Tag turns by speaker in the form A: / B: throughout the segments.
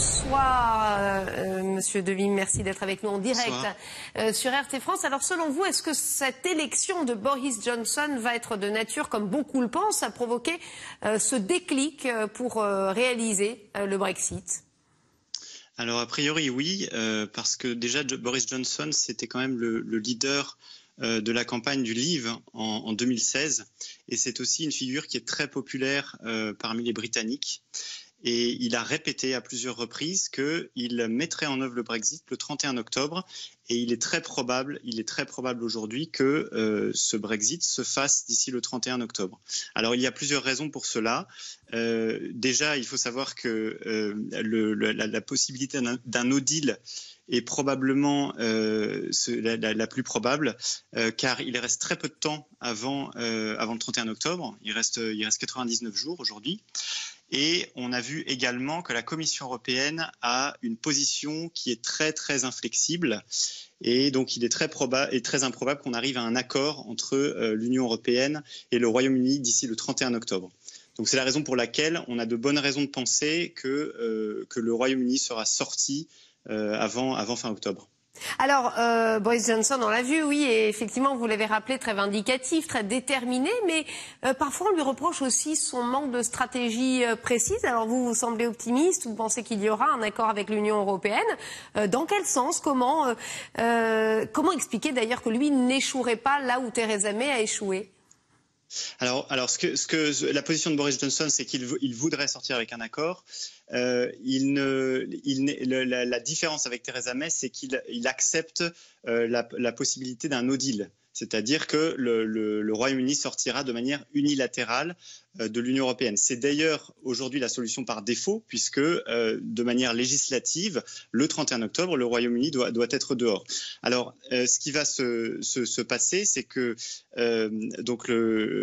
A: Bonsoir, euh, Monsieur Devim. Merci d'être avec nous en direct euh, sur RT France. Alors, selon vous, est-ce que cette élection de Boris Johnson va être de nature, comme beaucoup le pensent, à provoquer euh, ce déclic euh, pour euh, réaliser euh, le Brexit?
B: Alors, a priori, oui, euh, parce que déjà, Boris Johnson, c'était quand même le, le leader euh, de la campagne du Leave en, en 2016. Et c'est aussi une figure qui est très populaire euh, parmi les Britanniques. Et il a répété à plusieurs reprises qu'il mettrait en œuvre le Brexit le 31 octobre. Et il est très probable, il est très probable aujourd'hui que euh, ce Brexit se fasse d'ici le 31 octobre. Alors il y a plusieurs raisons pour cela. Euh, déjà, il faut savoir que euh, la, possibilité d'un- no deal est probablement la, plus probable, car il reste très peu de temps avant, le 31 octobre. Il reste 99 jours aujourd'hui. Et on a vu également que la Commission européenne a une position qui est très très inflexible. Et donc il est très, probable et très improbable qu'on arrive à un accord entre euh, l'Union européenne et le Royaume-Uni d'ici le 31 octobre. Donc c'est la raison pour laquelle on a de bonnes raisons de penser que, euh, que le Royaume-Uni sera sorti euh, avant, avant fin octobre.
A: Alors, euh, Boris Johnson, on l'a vu, oui, et effectivement, vous l'avez rappelé, très vindicatif, très déterminé, mais euh, parfois on lui reproche aussi son manque de stratégie euh, précise. Alors vous, vous semblez optimiste, vous pensez qu'il y aura un accord avec l'Union européenne. Dans quel sens? Comment, comment expliquer d'ailleurs que lui n'échouerait pas là où Theresa May a échoué?
B: Alors, ce que, la position de Boris Johnson, c'est qu'il vou- il voudrait sortir avec un accord. Euh, la, différence avec Theresa May, c'est qu'il il accepte euh, la, possibilité d'un no deal. C'est-à-dire que le, Royaume-Uni sortira de manière unilatérale de l'Union européenne. C'est d'ailleurs aujourd'hui la solution par défaut, puisque euh, de manière législative, le 31 octobre, le Royaume-Uni doit, être dehors. Alors, euh, ce qui va se, se, se passer, c'est que euh, donc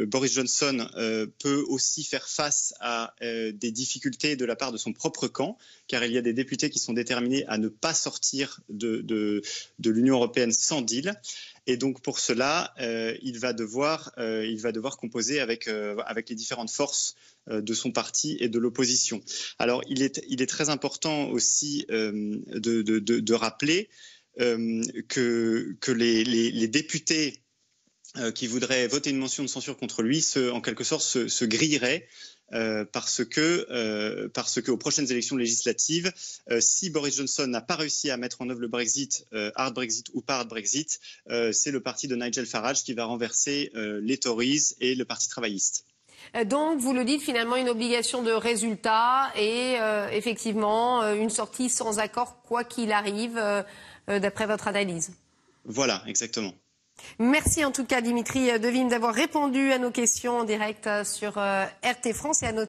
B: Boris Johnson euh, peut aussi faire face à euh, des difficultés de la part de son propre camp, car il y a des députés qui sont déterminés à ne pas sortir de, de, l'Union européenne sans deal. Et donc pour cela, euh, il, va devoir, euh, il va devoir composer avec, euh, avec les différentes forces euh, de son parti et de l'opposition. Alors il est, il est très important aussi euh, de, rappeler euh, que, les, députés qui voudraient voter une mention de censure contre lui, se, en quelque sorte, se, grilleraient parce que, parce que aux prochaines élections législatives, si Boris Johnson n'a pas réussi à mettre en œuvre le Brexit, hard Brexit ou pas hard Brexit, c'est le parti de Nigel Farage qui va renverser les Tories et le Parti travailliste.
A: Euh, Donc, vous le dites, finalement, une obligation de résultat et euh, effectivement euh, une sortie sans accord, quoi qu'il arrive, euh, d'après votre analyse.
B: Voilà, exactement.
A: Merci en tout cas, Dimitri Devine, d'avoir répondu à nos questions en direct sur RT France et à nos